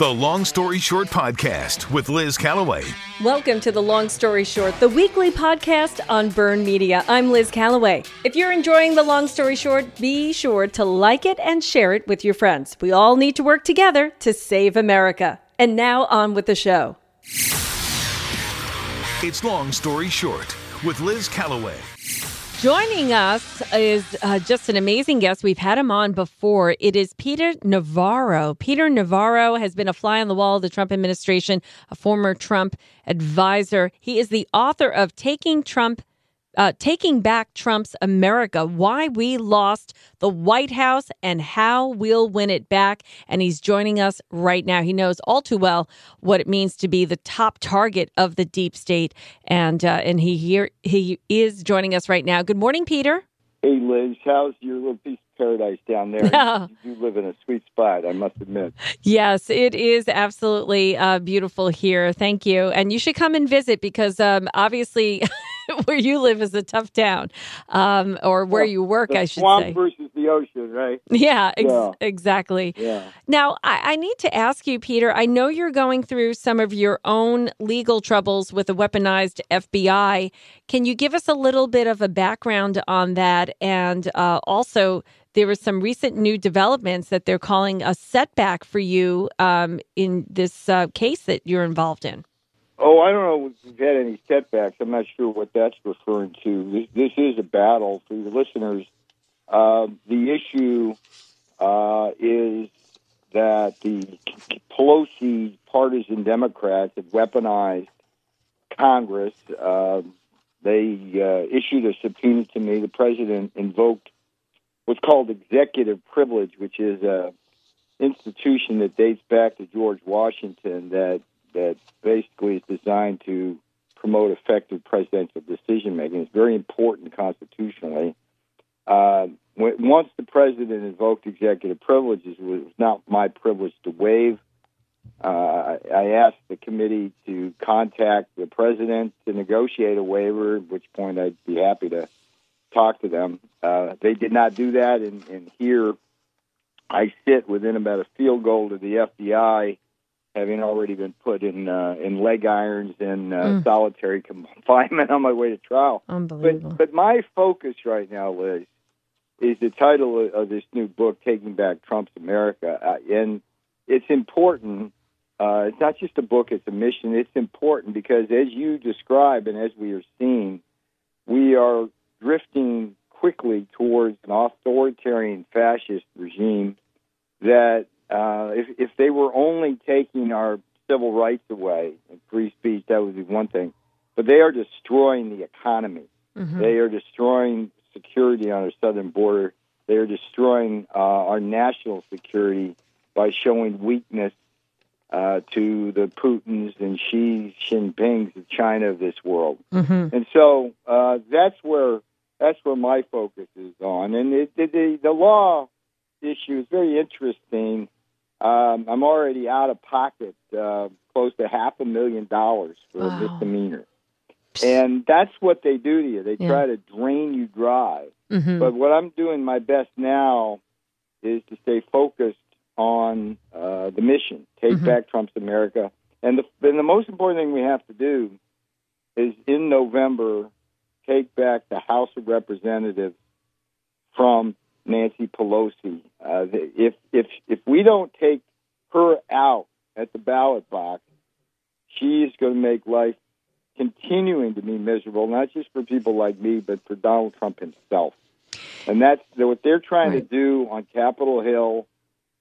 The Long Story Short Podcast with Liz Callaway. Welcome to The Long Story Short, the weekly podcast on Burn Media. I'm Liz Callaway. If you're enjoying The Long Story Short, be sure to like it and share it with your friends. We all need to work together to save America. And now on with the show. It's Long Story Short with Liz Callaway. Joining us is uh, just an amazing guest. We've had him on before. It is Peter Navarro. Peter Navarro has been a fly on the wall of the Trump administration, a former Trump advisor. He is the author of Taking Trump uh, Taking Back Trump's America Why We Lost the White House and How We'll Win It Back. And he's joining us right now. He knows all too well what it means to be the top target of the deep state. And, uh, and he, here, he is joining us right now. Good morning, Peter. Hey, Liz, how's your little piece of paradise down there? you live in a sweet spot, I must admit. Yes, it is absolutely uh, beautiful here. Thank you. And you should come and visit because um, obviously. where you live is a tough town, um, or where well, you work, I should swamp say. versus the ocean, right? Yeah, ex- yeah. exactly. Yeah. Now, I-, I need to ask you, Peter. I know you're going through some of your own legal troubles with the weaponized FBI. Can you give us a little bit of a background on that, and uh, also? There were some recent new developments that they're calling a setback for you um, in this uh, case that you're involved in. Oh, I don't know if we've had any setbacks. I'm not sure what that's referring to. This, this is a battle for your listeners. Uh, the issue uh, is that the Pelosi partisan Democrats have weaponized Congress. Uh, they issued a subpoena to me. The president invoked what's called executive privilege, which is a institution that dates back to George Washington that that basically is designed to promote effective presidential decision making. It's very important constitutionally. Uh, once the president invoked executive privileges, it was not my privilege to waive. Uh, I asked the committee to contact the president to negotiate a waiver, at which point I'd be happy to talk to them. Uh, they did not do that, and, and here I sit within about a field goal to the FBI having already been put in uh, in leg irons and uh, mm. solitary confinement on my way to trial. Unbelievable. But, but my focus right now, Liz, is the title of, of this new book, "Taking Back Trump's America," uh, and it's important. Uh, it's not just a book; it's a mission. It's important because, as you describe and as we are seeing, we are drifting quickly towards an authoritarian fascist regime that uh, if if they were only taking our civil rights away and free speech, that would be one thing. But they are destroying the economy. Mm-hmm. They are destroying security on our southern border. They are destroying uh, our national security by showing weakness uh, to the Putins and Xi Jinping's of China of this world. Mm-hmm. And so uh, that's where that's where my focus is on. And it, the, the law issue is very interesting um, I'm already out of pocket uh, close to half a million dollars for wow. a misdemeanor. And that's what they do to you. They yeah. try to drain you dry. Mm-hmm. But what I'm doing my best now is to stay focused on uh, the mission, take mm-hmm. back Trump's America. And the, and the most important thing we have to do is in November, take back the House of Representatives from Nancy Pelosi. Uh, if if if we don't take her out at the ballot box, she is going to make life continuing to be miserable, not just for people like me, but for Donald Trump himself. And that's what they're trying right. to do on Capitol Hill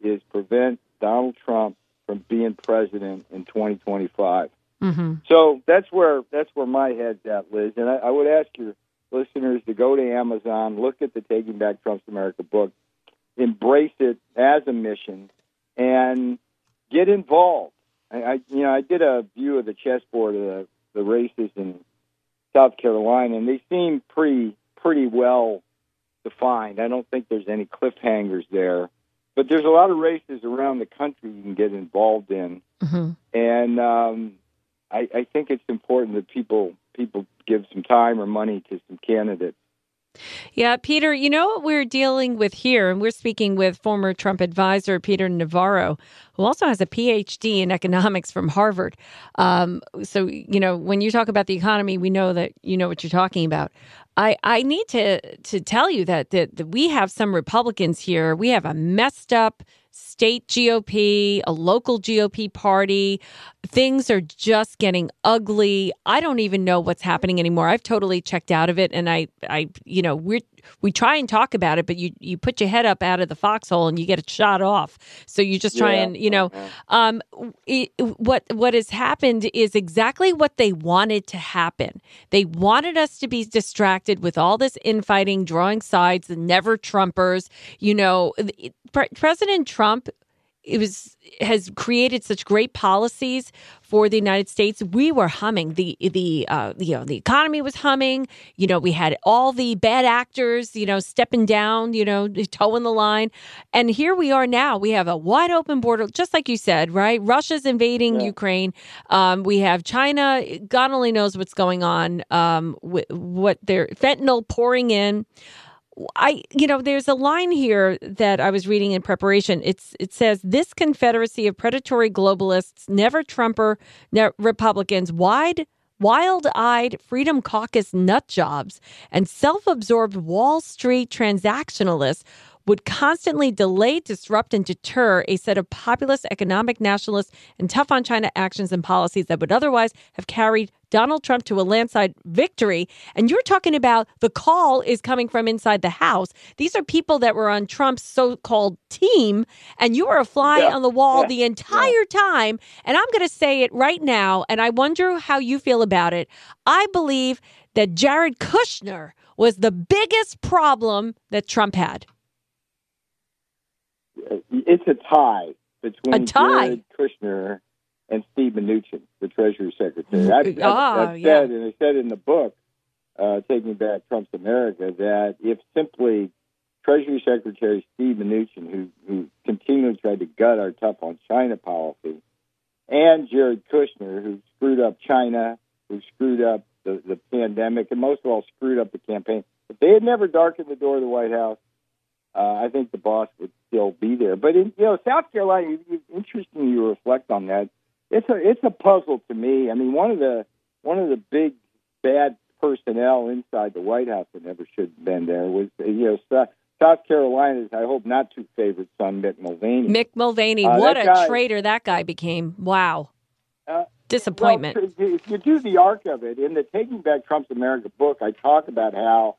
is prevent Donald Trump from being president in 2025. Mm-hmm. So that's where that's where my head's at, Liz. And I, I would ask your listeners to go to Amazon, look at the Taking Back Trump's America book, embrace it as a mission, and get involved. I, I you know, I did a view of the chessboard of the, the races in South Carolina, and they seem pretty pretty well defined. I don't think there's any cliffhangers there, but there's a lot of races around the country you can get involved in, mm-hmm. and um, I, I think it's important that people people give some time or money to some candidates Yeah, Peter, you know what we're dealing with here, and we're speaking with former Trump advisor Peter Navarro, who also has a PhD in economics from Harvard. Um, so, you know, when you talk about the economy, we know that you know what you're talking about. I, I need to to tell you that, that that we have some Republicans here. We have a messed up state GOP, a local GOP party. Things are just getting ugly. I don't even know what's happening anymore. I've totally checked out of it and I I you know, we we try and talk about it, but you you put your head up out of the foxhole and you get it shot off. So you just try yeah. and, you know, um it, what what has happened is exactly what they wanted to happen. They wanted us to be distracted with all this infighting, drawing sides, the never Trumpers, you know, President Trump it was has created such great policies for the United States. We were humming the the uh, you know the economy was humming. You know we had all the bad actors you know stepping down you know toeing the line, and here we are now. We have a wide open border, just like you said, right? Russia's invading yeah. Ukraine. Um, we have China. God only knows what's going on. Um, with what they're fentanyl pouring in. I, you know, there's a line here that I was reading in preparation. It's it says this confederacy of predatory globalists, never Trumper ne- Republicans, wide wild-eyed Freedom Caucus nut jobs, and self-absorbed Wall Street transactionalists would constantly delay, disrupt, and deter a set of populist, economic nationalist, and tough on China actions and policies that would otherwise have carried Donald Trump to a landslide victory. And you're talking about the call is coming from inside the House. These are people that were on Trump's so called team, and you were a fly yeah. on the wall yeah. the entire yeah. time. And I'm going to say it right now, and I wonder how you feel about it. I believe that Jared Kushner was the biggest problem that Trump had it's a tie between a tie. Jared Kushner and Steve Mnuchin, the Treasury Secretary. I've, I've, I've yeah. said, and I said in the book, uh, Taking Back Trump's America, that if simply Treasury Secretary Steve Mnuchin, who, who continually tried to gut our tough on China policy, and Jared Kushner, who screwed up China, who screwed up the, the pandemic, and most of all screwed up the campaign, if they had never darkened the door of the White House, uh, I think the boss would still be there. But in you know South Carolina, it's interesting you reflect on that. It's a it's a puzzle to me. I mean, one of the one of the big bad personnel inside the White House that never should have been there was you know South, South Carolina's I hope not too favorite son Mick Mulvaney. Mick Mulvaney, uh, what a guy, traitor that guy became! Wow. Uh, Disappointment. Well, if you do the arc of it in the Taking Back Trump's America book, I talk about how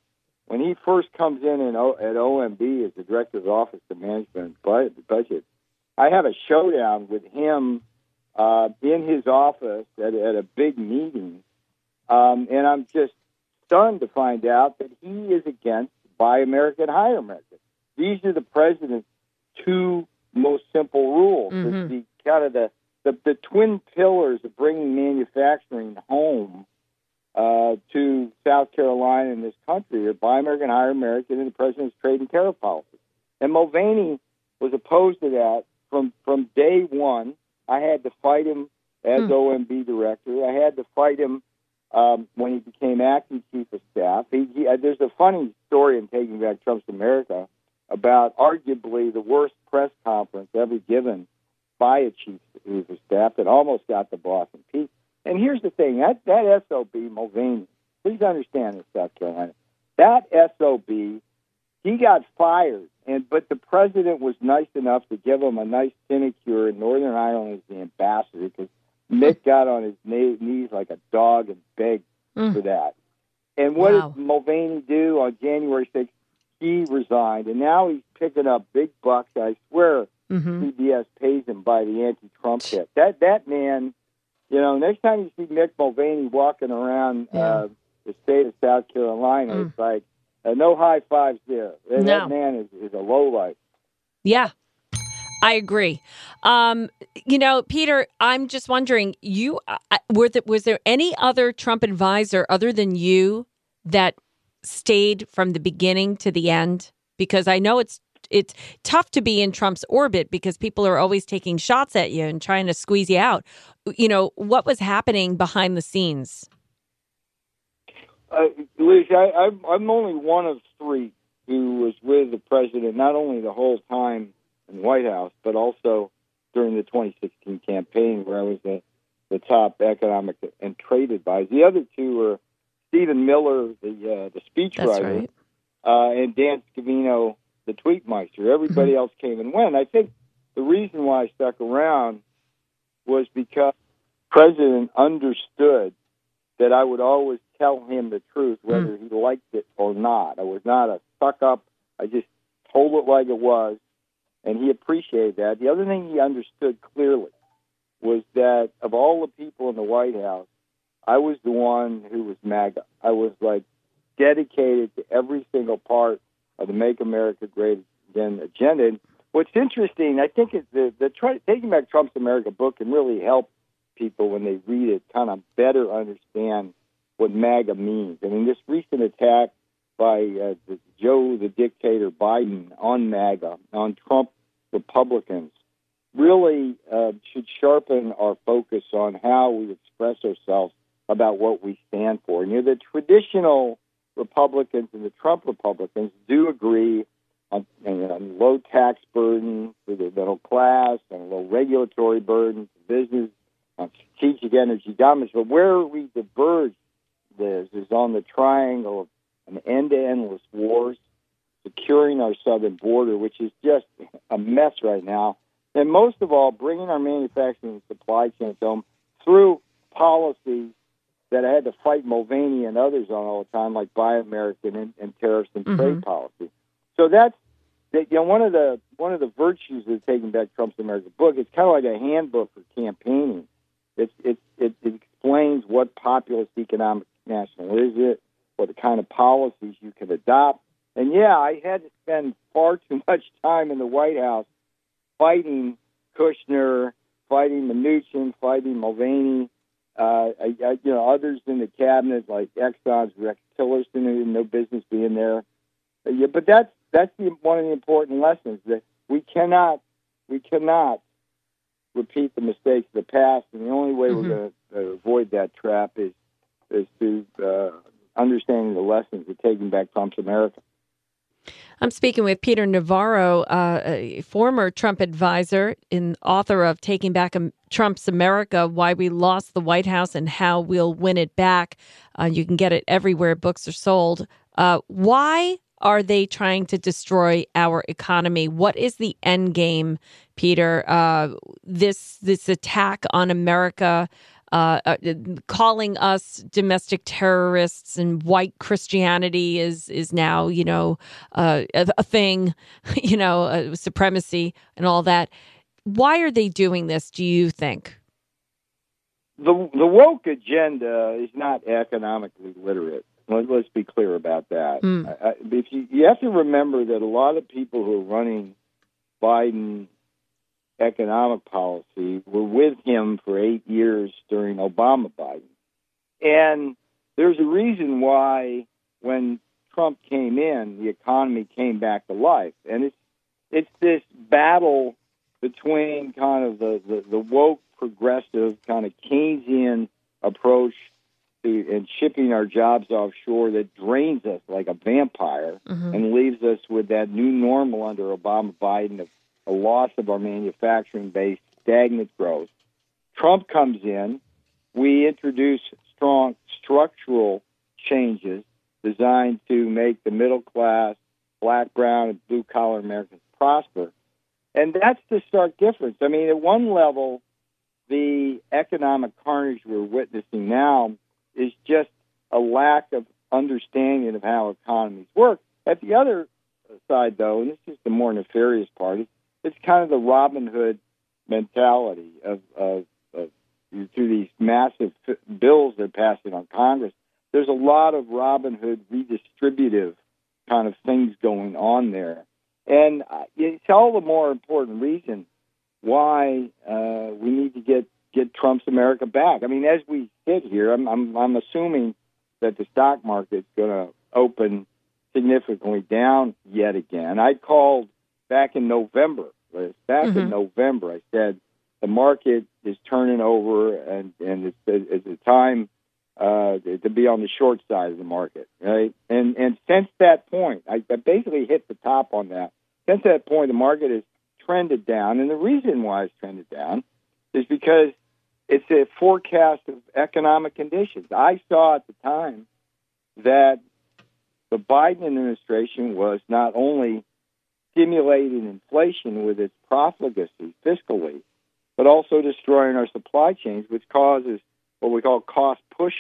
when he first comes in, in o, at OMB as the director of the Office of Management and Budget, I have a showdown with him uh, in his office at, at a big meeting, um, and I'm just stunned to find out that he is against Buy American, Hire American. These are the president's two most simple rules. Mm-hmm. The, the kind of the, the the twin pillars of bringing manufacturing home uh, to South Carolina and this country are buy American, hire American, and the president's trade and tariff policy. And Mulvaney was opposed to that from from day one. I had to fight him as hmm. OMB director. I had to fight him um, when he became acting chief of staff. He, he, uh, there's a funny story in Taking Back Trump's America about arguably the worst press conference ever given by a chief of staff that almost got the boss impeached. And here's the thing that, that SOB, Mulvaney, please understand this, South Carolina. That SOB, he got fired, and but the president was nice enough to give him a nice sinecure in Northern Ireland as the ambassador because Mick got on his knees like a dog and begged mm. for that. And what wow. did Mulvaney do on January 6th? He resigned, and now he's picking up big bucks. I swear, mm-hmm. CBS pays him by the anti-Trump hit. That that man you know, next time you see Mick Mulvaney walking around yeah. uh, the state of South Carolina, mm. it's like uh, no high fives there. That, no. that man is, is a low life. Yeah, I agree. Um, you know, Peter, I'm just wondering, you uh, were the, was there any other Trump advisor other than you that stayed from the beginning to the end? Because I know it's it's tough to be in Trump's orbit because people are always taking shots at you and trying to squeeze you out. You know, what was happening behind the scenes? uh, Liz, I, I'm, I'm only one of three who was with the president not only the whole time in the White House, but also during the 2016 campaign, where I was the, the top economic and trade advisor. The other two were Stephen Miller, the uh, the speechwriter, right. uh, and Dan Scavino, the tweetmeister. Everybody mm-hmm. else came and went. I think the reason why I stuck around was because the president understood that I would always tell him the truth, mm-hmm. whether he liked it or not. I was not a suck up. I just told it like it was, and he appreciated that. The other thing he understood clearly was that of all the people in the White House, I was the one who was MAGA. I was like dedicated to every single part of the Make America Great Again agenda. What's interesting, I think, is the, the try, Taking Back Trump's America book can really help people when they read it kind of better understand what MAGA means. I mean, this recent attack by uh, the, Joe the dictator Biden on MAGA, on Trump Republicans, really uh, should sharpen our focus on how we express ourselves about what we stand for. You know, the traditional Republicans and the Trump Republicans do agree on, on low tax burden for the middle class and low regulatory burden for business, on strategic energy dominance. But where we diverge, Liz, is on the triangle of an end-to-end wars, securing our southern border, which is just a mess right now, and most of all, bringing our manufacturing and supply chains home through policies that I had to fight Mulvaney and others on all the time, like Buy American and, and tariffs and mm-hmm. trade policy. So that's that, you know one of the one of the virtues of taking back Trump's America book. It's kind of like a handbook for campaigning. It's it, it it explains what populist economic national is it, what the kind of policies you can adopt. And yeah, I had to spend far too much time in the White House fighting Kushner, fighting Mnuchin, fighting Mulvaney, uh, I, I, you know, others in the cabinet like Exxon's Rex Tillerson, who no business being there. Uh, yeah, but that's that's the, one of the important lessons that we cannot we cannot repeat the mistakes of the past, and the only way mm-hmm. we're going to avoid that trap is is through uh, understanding the lessons of taking back Trump's America. I'm speaking with Peter Navarro, uh, a former Trump advisor and author of Taking Back Trump's America Why We Lost the White House and How We'll Win It Back. Uh, you can get it everywhere books are sold. Uh, why are they trying to destroy our economy? What is the end game, Peter? Uh, this this attack on America uh, uh, calling us domestic terrorists and white Christianity is is now you know uh, a, a, thing, you know, uh, supremacy and all that. Why are they doing this? Do you think? The the woke agenda is not economically literate. Let, us be clear about that. Mm. I, I, if you, you have to remember that a lot of people who are running Biden economic policy were with him for eight years during Obama Biden. And there's a reason why when Trump came in, the economy came back to life. And it's it's this battle between kind of the, the, the woke progressive kind of Keynesian approach to and shipping our jobs offshore that drains us like a vampire mm-hmm. and leaves us with that new normal under Obama Biden of a loss of our manufacturing base, stagnant growth. Trump comes in, we introduce strong structural changes designed to make the middle class, black, brown, and blue collar Americans prosper. And that's the stark difference. I mean, at one level, the economic carnage we're witnessing now is just a lack of understanding of how economies work. At the other side, though, and this is the more nefarious part, is it's kind of the Robin Hood mentality of, of, of through these massive bills they're passing on Congress. There's a lot of Robin Hood redistributive kind of things going on there, and uh, it's all the more important reason why uh, we need to get get Trump's America back. I mean, as we sit here, I'm I'm, I'm assuming that the stock market's going to open significantly down yet again. I called back in November. Back mm-hmm. in November, I said the market is turning over, and and it's, it's a time uh, to be on the short side of the market, right? And and since that point, I, I basically hit the top on that. Since that point, the market has trended down, and the reason why it's trended down is because it's a forecast of economic conditions. I saw at the time that the Biden administration was not only stimulating inflation with its profligacy fiscally, but also destroying our supply chains, which causes what we call cost push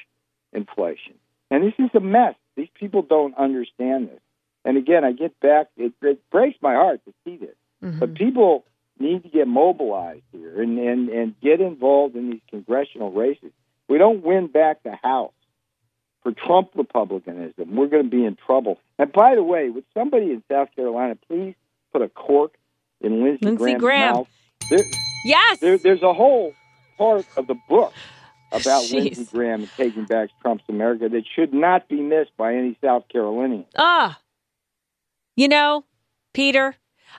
inflation. And this is a mess. These people don't understand this. And again, I get back, it, it breaks my heart to see this. Mm-hmm. But people need to get mobilized here and, and, and get involved in these congressional races. We don't win back the House for Trump Republicanism. We're going to be in trouble. And by the way, would somebody in South Carolina please put a cork in Lindsey, Lindsey Graham's Graham. mouth? There, yes. There, there's a whole part of the book about Jeez. Lindsey Graham and taking back Trump's America that should not be missed by any South Carolinian. Ah. You know, Peter,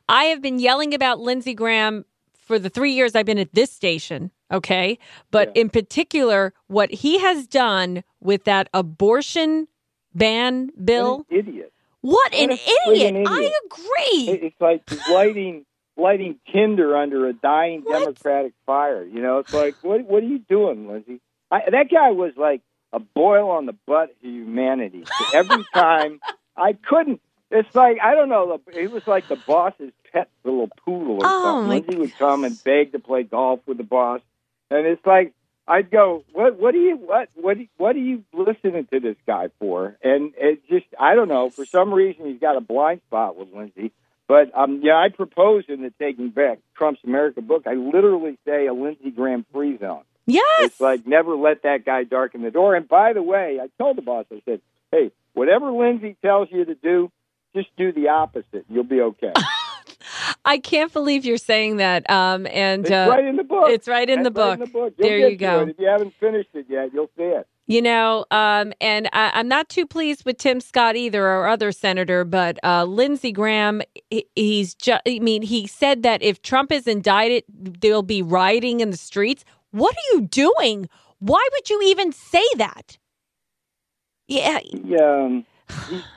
I have been yelling about Lindsey Graham for the three years I've been at this station. Okay. But yeah. in particular, what he has done with that abortion ban bill. What idiot. What, an, idiot. idiot. I agree. It's like lighting lighting tinder under a dying what? Democratic fire. You know, it's like, what what are you doing, Lindsey? I, that guy was like a boil on the butt of humanity. Every time I couldn't it's like I don't know. He was like the boss's pet little poodle or oh, something. Lindsey would come and beg to play golf with the boss, and it's like I'd go, "What? What are you? What? What? What are you listening to this guy for?" And it just I don't know. For some reason, he's got a blind spot with Lindsey. But um, yeah, I propose in the Taking Back Trump's America book. I literally say a Lindsey Graham free zone. Yes. It's like never let that guy darken the door. And by the way, I told the boss, I said, "Hey, whatever Lindsey tells you to do, just do the opposite. You'll be okay. I can't believe you're saying that. Um, and it's uh, right in the book. It's right in, the book. In the book. You'll there you go. If you haven't finished it yet, you'll see it. You know, um, and I, am not too pleased with Tim Scott either, our other senator, but uh, Lindsey Graham, he, he's just, I mean, he said that if Trump is indicted, there'll be rioting in the streets. What are you doing? Why would you even say that? Yeah. Um,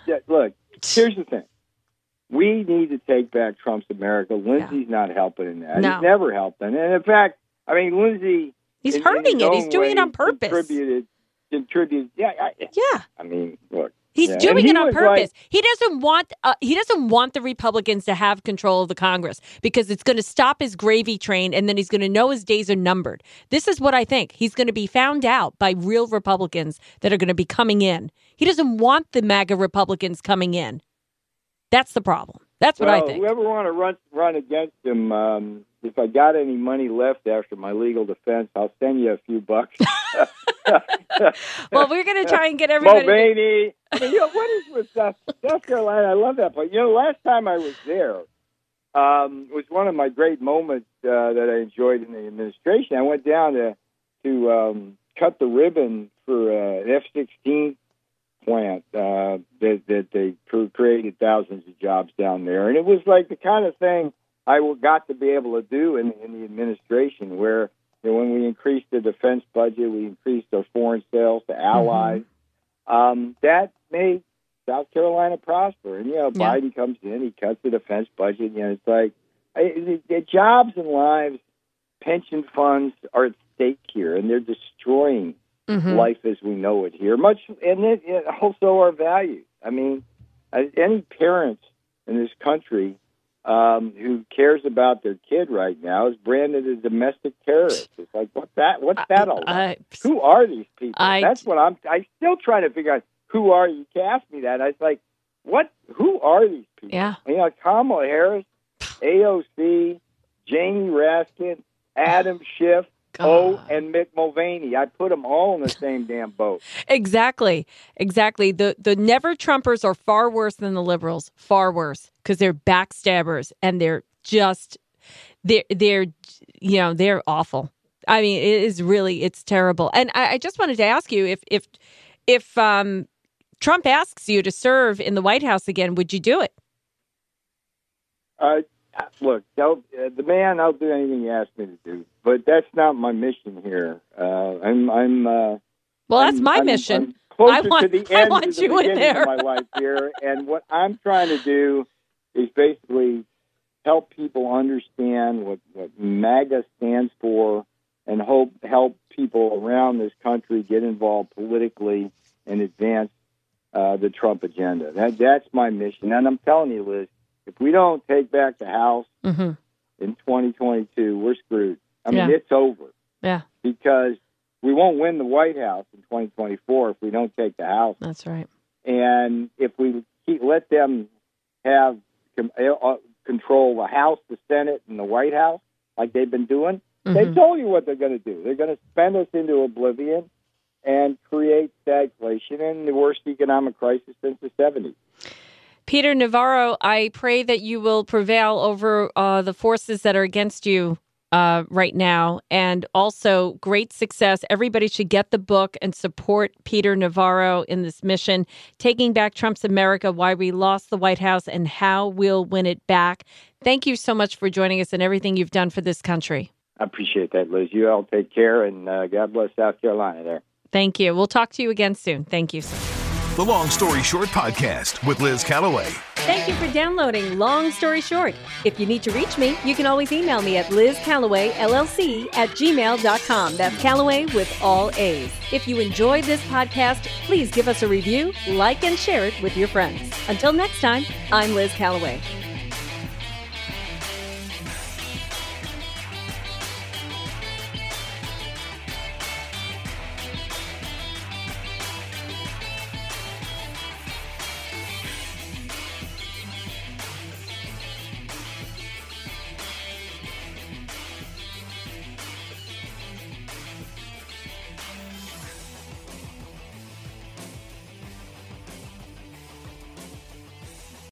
yeah look, Here's the thing. We need to take back Trump's America. Lindsey's yeah. not helping in that. No. He's never helping. And in fact, I mean, Lindsey. He's hurting it. He's doing it on purpose. Contributed. Contributed. Yeah. I, yeah. I mean, look. He's yeah. doing he it on purpose. Like, he doesn't want uh, he doesn't want the Republicans to have control of the Congress because it's going to stop his gravy train and then he's going to know his days are numbered. This is what I think. He's going to be found out by real Republicans that are going to be coming in. He doesn't want the MAGA Republicans coming in. That's the problem. That's what well, I think. Whoever want to run run against him, um, if I got any money left after my legal defense, I'll send you a few bucks. well, we're going to try and get everybody. Mulvaney. Mean, you know, what is with South, South Carolina? I love that place. You know, last time I was there um, was one of my great moments uh, that I enjoyed in the administration. I went down to to um, cut the ribbon for uh, an F-16 plant uh, that that they created thousands of jobs down there, and it was like the kind of thing I got to be able to do in, in the administration, where you know, when we increased the defense budget, we increased our foreign sales to allies. Mm-hmm. Um, that made South Carolina prosper, and you know, yeah. Biden comes in, he cuts the defense budget. You know, it's like the, the jobs and lives, pension funds are at stake here, and they're destroying mm-hmm. life as we know it here. Much, and it, it also our values. I mean, any parents in this country um, who cares about their kid right now is branded a domestic terrorist. It's like what that? What's that all about? who are these people? I, That's what I'm. I'm still trying to figure out who are you. You ask me that. I was like, what? Who are these people? Yeah. You know, Kamala Harris, AOC, Jamie Raskin, Adam Schiff. God. Oh, and Mick Mulvaney. I put them all in the same damn boat. exactly, exactly. The the never Trumpers are far worse than the liberals. Far worse because they're backstabbers and they're just they're they're you know they're awful. I mean, it is really it's terrible. And I, I just wanted to ask you if if if um, Trump asks you to serve in the White House again, would you do it? Uh, look, uh, the man, I'll do anything he asks me to do, but that's not my mission here. Uh, I'm, I'm, uh, Well, that's I'm- my I'm- mission. I'm closer I want- to the I end want of the you in there. my life here, and what I'm trying to do is basically help people understand what, what MAGA stands for, and hope help people around this country get involved politically and advance uh, the Trump agenda. That that's my mission, and I'm telling you, Liz, if we don't take back the House hmm in 2022, we're screwed. I mean, Yeah. it's over Yeah, because we won't win the White House in 2024 if we don't take the House. that's right. And if we keep, let them have com- uh, control the House, the Senate, and the White House, like they've been doing, they Mhm. told you what they're going to do. They're going to spend us into oblivion and create stagflation and the worst economic crisis since the 70s. Peter Navarro, I pray that you will prevail over uh, the forces that are against you uh, right now. And also, great success. Everybody should get the book and support Peter Navarro in this mission, Taking Back Trump's America Why We Lost the White House and How We'll Win It Back. Thank you so much for joining us and everything you've done for this country. I appreciate that, Liz. You all take care, and uh, God bless South Carolina there. Thank you. We'll talk to you again soon. Thank you. sir. The Long Story Short Podcast with Liz Callaway. Thank you for downloading Long Story Short. If you need to reach me, you can always email me at lizcallawayllc at gmail.com. That's Callaway with all A's. If you enjoyed this podcast, please give us a review, like, and share it with your friends. Until next time, I'm Liz Callaway.